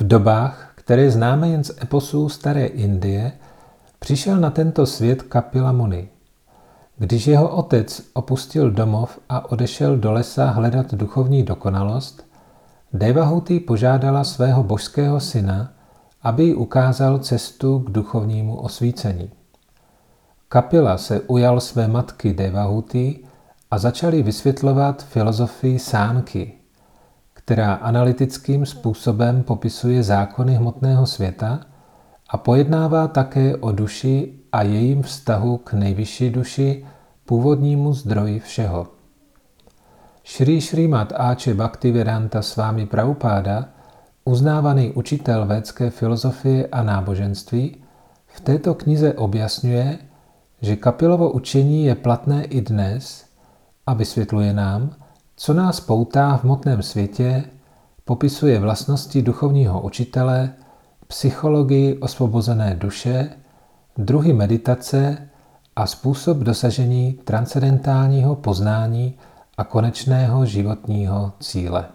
V dobách, které známe jen z eposů Staré Indie, přišel na tento svět Kapila Muni. Když jeho otec opustil domov a odešel do lesa hledat duchovní dokonalost, Devahuti požádala svého božského syna, aby jí ukázal cestu k duchovnímu osvícení. Kapila se ujal své matky Devahuti a začali vysvětlovat filozofii sánky, která analytickým způsobem popisuje zákony hmotného světa a pojednává také o duši a jejím vztahu k nejvyšší duši, původnímu zdroji všeho. Shri Srimad Ače Bhaktivedanta Swami Prabhupada, uznávaný učitel védské filozofie a náboženství, v této knize objasňuje, že kapilovo učení je platné i dnes a vysvětluje nám, co nás poutá v motném světě, popisuje vlastnosti duchovního učitele, psychologii osvobozené duše, druhy meditace a způsob dosažení transcendentálního poznání a konečného životního cíle.